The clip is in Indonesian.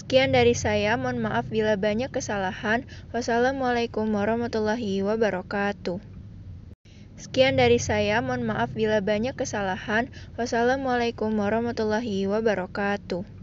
Sekian dari saya, mohon maaf bila banyak kesalahan. Wassalamualaikum warahmatullahi wabarakatuh. Sekian dari saya, mohon maaf bila banyak kesalahan. Wassalamualaikum warahmatullahi wabarakatuh.